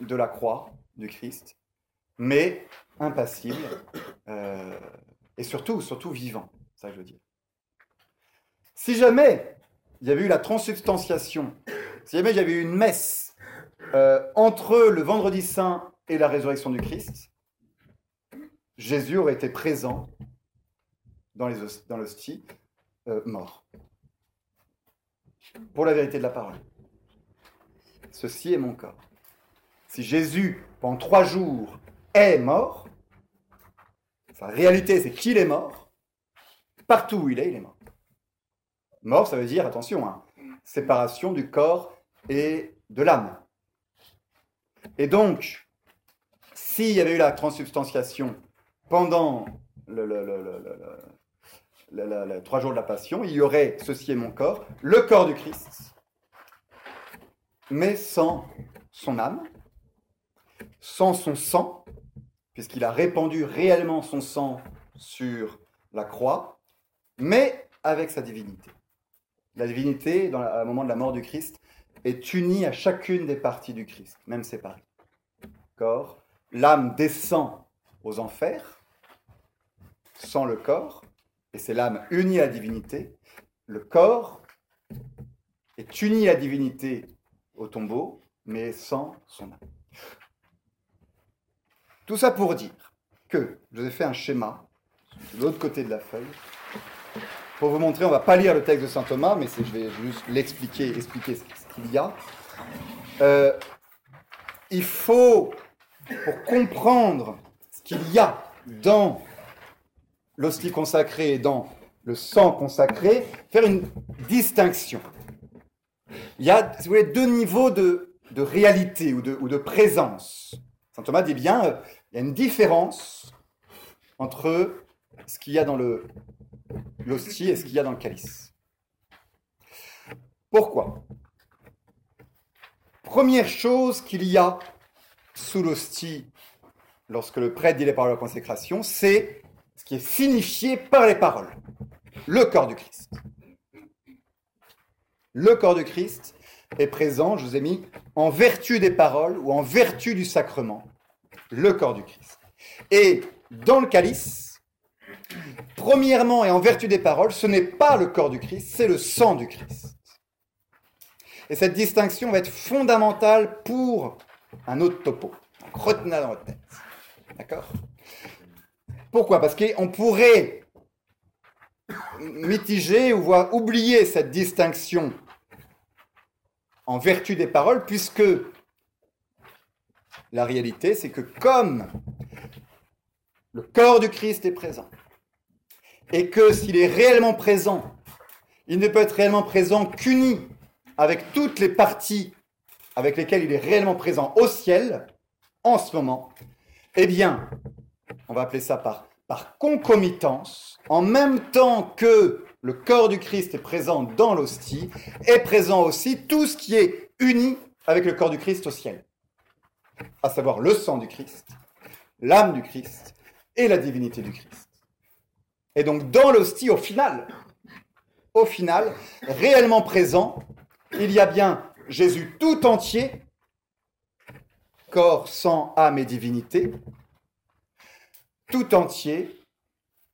de la croix du Christ, mais impassible euh, et surtout, surtout vivant, ça je veux dire. Si jamais il y avait eu la transubstantiation si jamais j'avais eu une messe euh, entre le vendredi saint et la résurrection du Christ, Jésus aurait été présent dans l'hostie, euh, mort. Pour la vérité de la parole. Ceci est mon corps. Si Jésus, pendant trois jours, est mort, sa réalité c'est qu'il est mort, partout où il est, il est mort. Mort, ça veut dire, attention, hein, séparation du corps et de l'âme. Et donc, s'il y avait eu la transubstantiation pendant le, trois jours de la passion, il y aurait, ceci est mon corps, le corps du Christ, mais sans son âme, sans son sang, puisqu'il a répandu réellement son sang sur la croix, mais avec sa divinité. La divinité, au moment de la mort du Christ, est unie à chacune des parties du Christ, même séparée. Corps, l'âme descend aux enfers sans le corps, et c'est l'âme unie à la divinité. Le corps est uni à la divinité au tombeau, mais sans son âme. Tout ça pour dire que je vous ai fait un schéma de l'autre côté de la feuille pour vous montrer, on va pas lire le texte de saint Thomas, mais je vais juste l'expliquer, expliquer ce qu'il y a. Euh, il faut, pour comprendre ce qu'il y a dans l'hostie consacrée et dans le sang consacré, faire une distinction. Il y a, si vous voulez, deux niveaux de, réalité ou de, ou de présence. Saint Thomas dit bien, euh, il y a une différence entre ce qu'il y a dans le l'hostie et ce qu'il y a dans le calice? Pourquoi? Première chose qu'il y a sous l'hostie, lorsque le prêtre dit les paroles de consécration, c'est ce qui est signifié par les paroles. Le corps du Christ. Le corps du Christ est présent, je vous ai mis, en vertu des paroles ou en vertu du sacrement. Le corps du Christ. Et dans le calice, premièrement et en vertu des paroles, ce n'est pas le corps du Christ, c'est le sang du Christ. Et cette distinction va être fondamentale pour un autre topo. retenez dans votre tête. D'accord? Pourquoi? Parce qu'on pourrait mitiger ou voir oublier cette distinction en vertu des paroles, puisque la réalité, c'est que comme le corps du Christ est présent, et que s'il est réellement présent, il ne peut être réellement présent qu'uni avec toutes les parties avec lesquelles il est réellement présent au ciel, en ce moment, eh bien, on va appeler ça par, concomitance, en même temps que le corps du Christ est présent dans l'hostie, est présent aussi tout ce qui est uni avec le corps du Christ au ciel, à savoir le sang du Christ, l'âme du Christ et la divinité du Christ. Et donc dans l'hostie, au final, au final, réellement présent, il y a bien Jésus tout entier, corps, sang, âme et divinité, tout entier,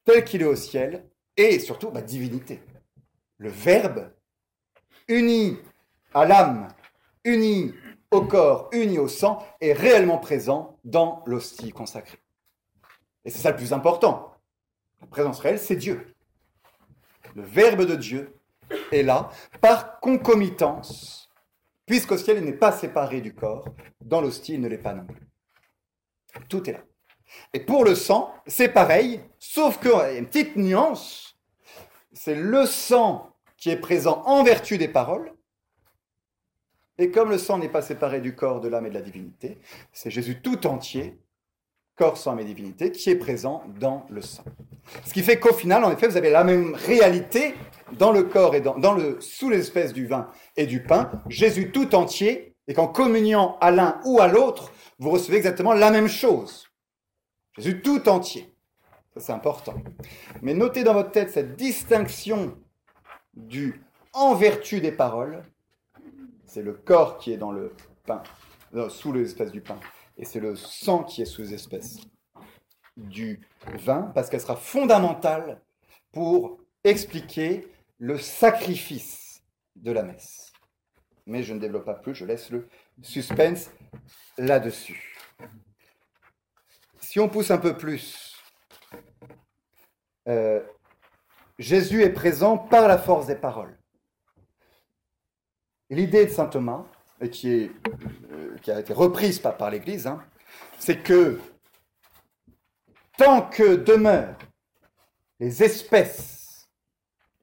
tel qu'il est au ciel, et surtout bah, divinité. Le Verbe, uni à l'âme, uni au corps, uni au sang, est réellement présent dans l'hostie consacrée. Et c'est ça le plus important. La présence réelle, c'est Dieu. Le Verbe de Dieu est là par concomitance, puisqu'au ciel, il n'est pas séparé du corps, dans l'hostie, il ne l'est pas non plus. Tout est là. Et pour le sang, c'est pareil, sauf qu'il y a une petite nuance, c'est le sang qui est présent en vertu des paroles, et comme le sang n'est pas séparé du corps, de l'âme et de la divinité, c'est Jésus tout entier, corps, sang et divinité, qui est présent dans le sang. Ce qui fait qu'au final, en effet, vous avez la même réalité dans le corps et dans, le, sous l'espèce du vin et du pain, Jésus tout entier, et qu'en communiant à l'un ou à l'autre, vous recevez exactement la même chose. Jésus tout entier. Ça, c'est important. Mais notez dans votre tête cette distinction du en vertu des paroles. C'est le corps qui est dans le pain, sous l'espèce du pain, et c'est le sang qui est sous l'espèce du vin, parce qu'elle sera fondamentale pour expliquer le sacrifice de la messe. Mais je ne développe pas plus, je laisse le suspense là-dessus. Si on pousse un peu plus, euh, Jésus est présent par la force des paroles. L'idée de saint Thomas, et euh, qui a été reprise par, l'Église, hein, c'est que tant que demeurent les espèces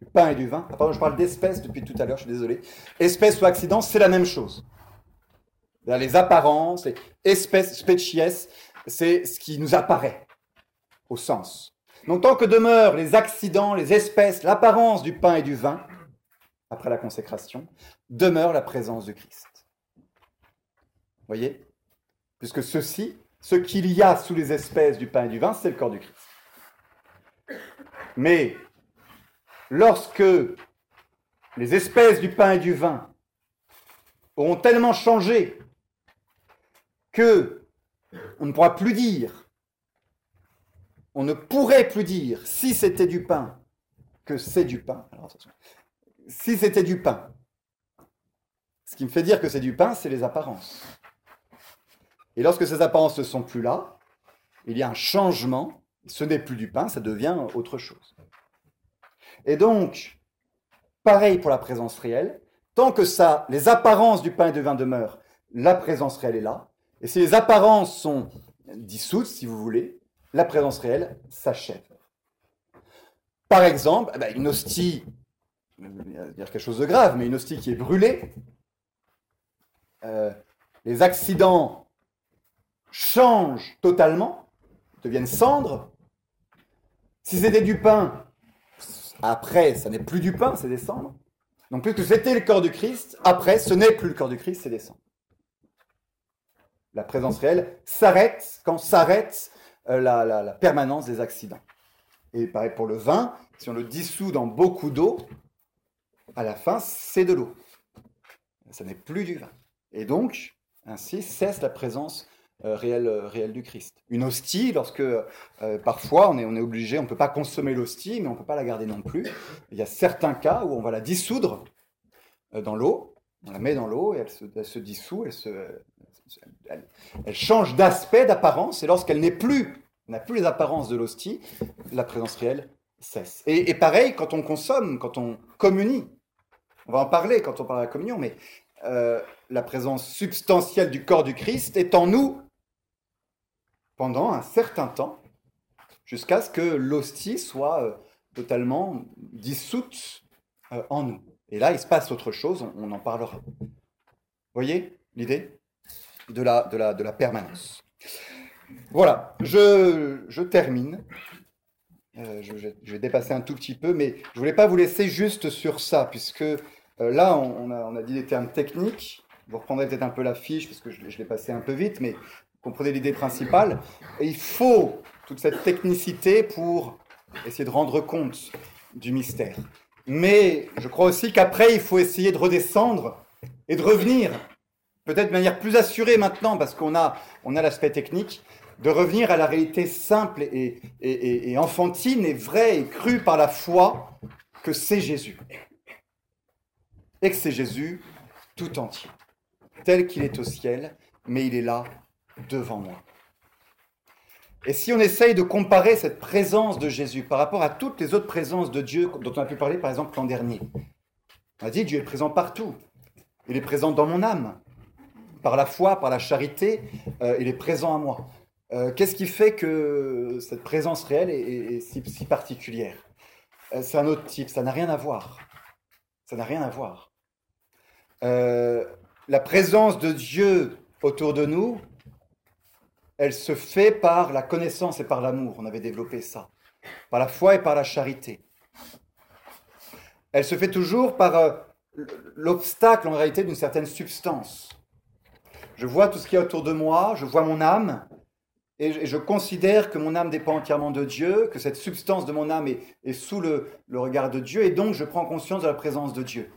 du pain et du vin, pardon, je parle d'espèces depuis tout à l'heure, je suis désolé, espèces ou accidents, c'est la même chose. Les apparences, les espèces, species, c'est ce qui nous apparaît au sens. Donc tant que demeurent les accidents, les espèces, l'apparence du pain et du vin, après la consécration, demeure la présence du Christ. Voyez? Puisque ceci, ce qu'il y a sous les espèces du pain et du vin, c'est le corps du Christ. Mais lorsque les espèces du pain et du vin auront tellement changé que on ne pourra plus dire, on ne pourrait plus dire si c'était du pain que c'est du pain. Si c'était du pain, ce qui me fait dire que c'est du pain, c'est les apparences. Et lorsque ces apparences ne sont plus là, il y a un changement, ce n'est plus du pain, ça devient autre chose. Et donc, pareil pour la présence réelle, tant que ça, les apparences du pain et du vin demeurent, la présence réelle est là, et si les apparences sont dissoutes, si vous voulez, la présence réelle s'achève. Par exemple, eh ben, une hostie, dire quelque chose de grave, mais une hostie qui est brûlée, euh, les accidents changent totalement, deviennent cendres. Si c'était du pain, après, ça n'est plus du pain, c'est des cendres. Donc, puisque c'était le corps du Christ, après, ce n'est plus le corps du Christ, c'est des cendres. La présence réelle s'arrête quand s'arrête euh, la, la, permanence des accidents. Et pareil pour le vin, si on le dissout dans beaucoup d'eau, à la fin, c'est de l'eau. Ça n'est plus du vin. Et donc, ainsi cesse la présence euh, euh, réelle, du Christ. Une hostie, lorsque parfois on est, on est obligé, on ne peut pas consommer l'hostie, mais on ne peut pas la garder non plus. Il y a certains cas où on va la dissoudre dans l'eau, on la met dans l'eau et elle se, elle se dissout, elle se, elle, change d'aspect, d'apparence, et lorsqu'elle n'est plus, n'a plus les apparences de l'hostie, la présence réelle cesse. Et, pareil, quand on consomme, quand on communie, on va en parler quand on parle de la communion, mais euh, la présence substantielle du corps du Christ est en nous pendant un certain temps, jusqu'à ce que l'hostie soit euh, totalement dissoute euh, en nous. Et là, il se passe autre chose, on, en parlera. Vous voyez l'idée de la, de la, de la permanence. Voilà, je, je termine. Euh, je, vais dépasser un tout petit peu, mais je voulais pas vous laisser juste sur ça, puisque là, on, a, on, a, dit des termes techniques. Vous reprendrez peut-être un peu la fiche, parce que je, je l'ai passé un peu vite, mais comprenez l'idée principale. Il faut toute cette technicité pour essayer de rendre compte du mystère. Mais je crois aussi qu'après, il faut essayer de redescendre et de revenir peut-être de manière plus assurée maintenant, parce qu'on a, on a l'aspect technique, de revenir à la réalité simple et, enfantine et vraie et crue par la foi que c'est Jésus. Et que c'est Jésus tout entier, tel qu'il est au ciel, mais il est là devant moi. Et si on essaye de comparer cette présence de Jésus par rapport à toutes les autres présences de Dieu dont on a pu parler par exemple l'an dernier, on a dit Dieu est présent partout. Il est présent dans mon âme par la foi, par la charité, euh, il est présent à moi. Euh, qu'est-ce qui fait que cette présence réelle est, si, particulière? Euh, C'est un autre type, ça n'a rien à voir. Ça n'a rien à voir. la présence de Dieu autour de nous, elle se fait par la connaissance et par l'amour. On avait développé ça. Par la foi et par la charité. Elle se fait toujours par l'obstacle en réalité d'une certaine substance. Je vois tout ce qu'il y a autour de moi, je vois mon âme, et je, considère que mon âme dépend entièrement de Dieu, que cette substance de mon âme est, sous le, regard de Dieu, et donc je prends conscience de la présence de Dieu.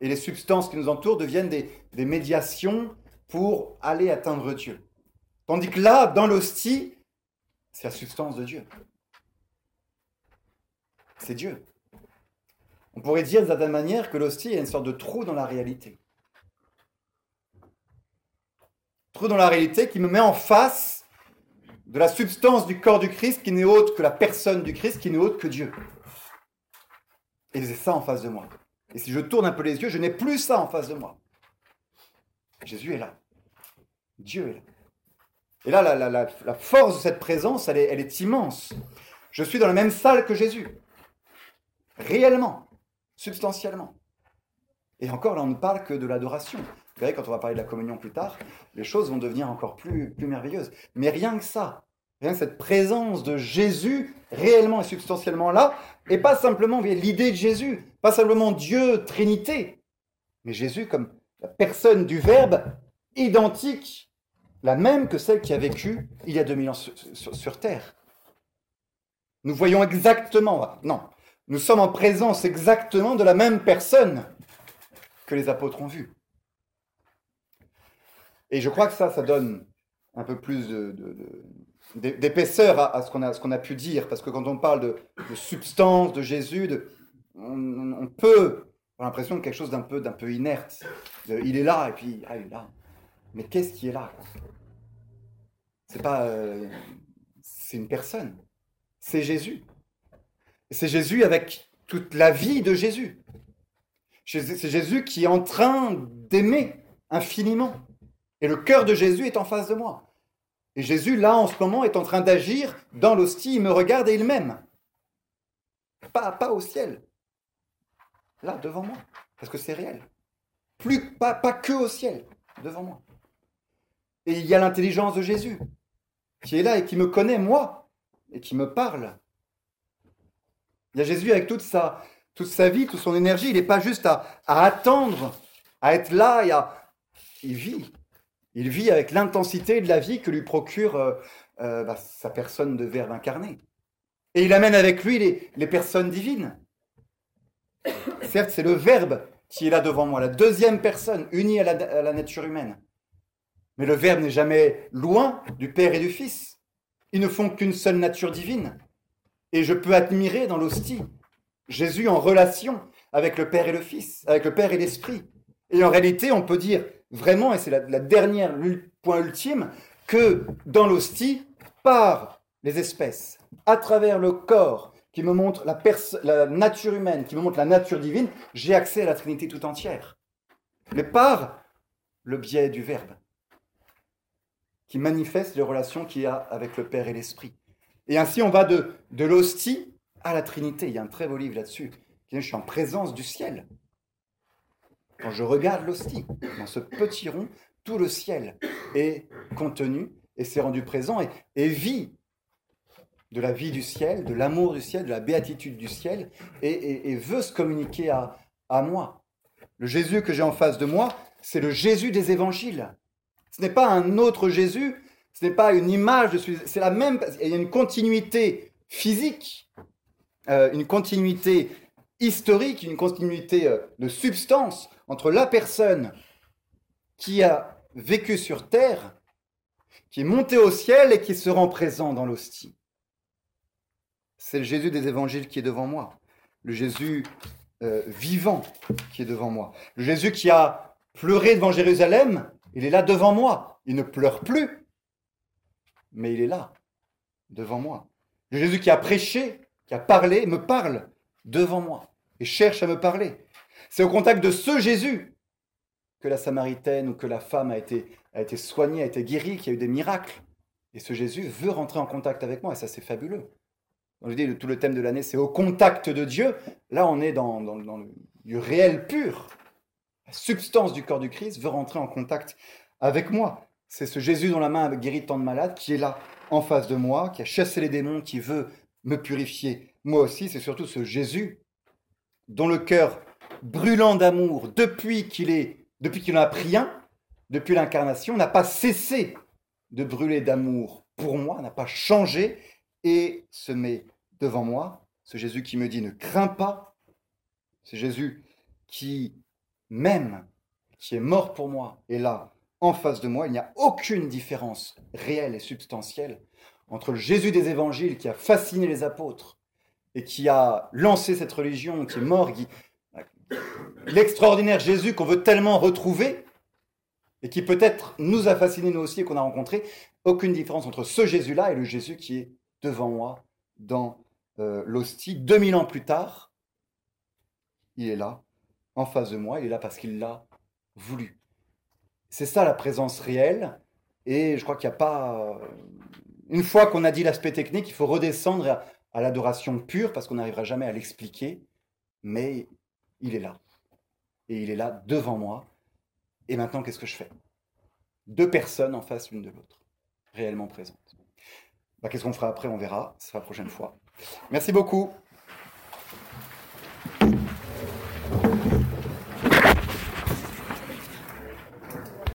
Et les substances qui nous entourent deviennent des médiations pour aller atteindre Dieu. Tandis que là, dans l'hostie, c'est la substance de Dieu. C'est Dieu. On pourrait dire de certaine manière que l'hostie est une sorte de trou dans la réalité dans la réalité qui me met en face de la substance du corps du Christ qui n'est autre que la personne du Christ, qui n'est autre que Dieu. Et c'est ça en face de moi. Et si je tourne un peu les yeux, je n'ai plus ça en face de moi. Jésus est là. Dieu est là. Et là, la, force de cette présence, elle est, immense. Je suis dans la même salle que Jésus. Réellement, substantiellement. Et encore, là, on ne parle que de l'adoration. Vous verrez, quand on va parler de la communion plus tard, les choses vont devenir encore plus, plus merveilleuses. Mais rien que ça, rien que cette présence de Jésus réellement et substantiellement là, et pas simplement l'idée de Jésus, pas simplement Dieu, Trinité, mais Jésus comme la personne du Verbe identique, la même que celle qui a vécu il y a 2000 ans sur, Terre. Nous voyons exactement, non, nous sommes en présence exactement de la même personne que les apôtres ont vue. Et je crois que ça, ça donne un peu plus d'épaisseur à, ce qu'on a, pu dire, parce que quand on parle de, substance de Jésus, on, peut avoir l'impression de quelque chose d'un peu, peu inerte. il est là, et puis, ah, il est là. Mais qu'est-ce qui est là? C'est pas... Euh, c'est une personne. C'est Jésus. C'est Jésus avec toute la vie de Jésus. C'est Jésus qui est en train d'aimer infiniment. Et le cœur de Jésus est en face de moi. Et Jésus, là, en ce moment, est en train d'agir dans l'hostie. Il me regarde et il m'aime. Pas, au ciel. Là, devant moi. Parce que c'est réel. Plus, pas, pas que au ciel. Devant moi. Et il y a l'intelligence de Jésus qui est là et qui me connaît, moi, et qui me parle. Il y a Jésus avec toute sa, toute sa vie, toute son énergie. Il n'est pas juste à, attendre, à être là et à... Il vit. Il vit avec l'intensité de la vie que lui procure euh, euh, bah, sa personne de Verbe incarné. Et il amène avec lui les, personnes divines. Certes, c'est le Verbe qui est là devant moi, la deuxième personne unie à la nature humaine. Mais le Verbe n'est jamais loin du Père et du Fils. Ils ne font qu'une seule nature divine. Et je peux admirer dans l'hostie Jésus en relation avec le Père et le Fils, avec le Père et l'Esprit. Et en réalité, on peut dire vraiment, et c'est la, la dernière point ultime, que dans l'hostie, par les espèces, à travers le corps qui me montre la, nature humaine, qui me montre la nature divine, j'ai accès à la Trinité tout entière. Mais par le biais du Verbe, qui manifeste les relations qu'il y a avec le Père et l'Esprit. Et ainsi, on va de, de l'hostie à la Trinité. Il y a un très beau livre là-dessus. Je suis en présence du ciel. Quand je regarde l'hostie, dans ce petit rond, tout le ciel est contenu et s'est rendu présent et, vit de la vie du ciel, de l'amour du ciel, de la béatitude du ciel et, et, et veut se communiquer à, à moi. Le Jésus que j'ai en face de moi, c'est le Jésus des évangiles. Ce n'est pas un autre Jésus, ce n'est pas une image de celui, c'est la même, il y a une continuité physique, euh, une continuité historique, une continuité euh, de substance entre la personne qui a vécu sur terre, qui est monté au ciel et qui se rend présent dans l'hostie. C'est le Jésus des évangiles qui est devant moi, le Jésus euh, vivant qui est devant moi, le Jésus qui a pleuré devant Jérusalem, il est là devant moi. Il ne pleure plus, mais il est là, devant moi. Le Jésus qui a prêché, qui a parlé, me parle devant moi et cherche à me parler. C'est au contact de ce Jésus que la Samaritaine ou que la femme a été, a été soignée, a été guérie, qu'il y a eu des miracles. Et ce Jésus veut rentrer en contact avec moi, et ça c'est fabuleux. Donc, je dis, tout le thème de l'année, c'est au contact de Dieu. Là, on est dans le, du réel pur. Substance du corps du Christ veut rentrer en contact avec moi. C'est ce Jésus dont la main a guéri tant de malades qui est là en face de moi, qui a chassé les démons, qui veut me purifier. Moi aussi, c'est surtout ce Jésus dont le cœur brûlant d'amour depuis qu'il est, depuis qu'il en a pris un, depuis l'incarnation, n'a pas cessé de brûler d'amour pour moi, n'a pas changé et se met devant moi. Ce Jésus qui me dit ne crains pas. Ce Jésus qui m'aime, qui est mort pour moi, est là en face de moi. Il n'y a aucune différence réelle et substantielle entre le Jésus des évangiles qui a fasciné les apôtres et qui a lancé cette religion, qui est mort, l'extraordinaire Jésus qu'on veut tellement retrouver et qui peut-être nous a fascinés nous aussi et qu'on a rencontré, aucune différence entre ce Jésus-là et le Jésus qui est devant moi dans euh, l'hostie. 2000 ans plus tard, il est là, en face de moi, il est là parce qu'il l'a voulu. C'est ça la présence réelle. Et je crois qu'il n'y a pas. Une fois qu'on a dit l'aspect technique, il faut redescendre à, à l'adoration pure parce qu'on n'arrivera jamais à l'expliquer. Mais il est là. Et il est là devant moi. Et maintenant, qu'est-ce que je fais? Deux personnes en face l'une de l'autre, réellement présentes. Bah, qu'est-ce qu'on fera après? On verra. Ce sera la prochaine fois. Merci beaucoup.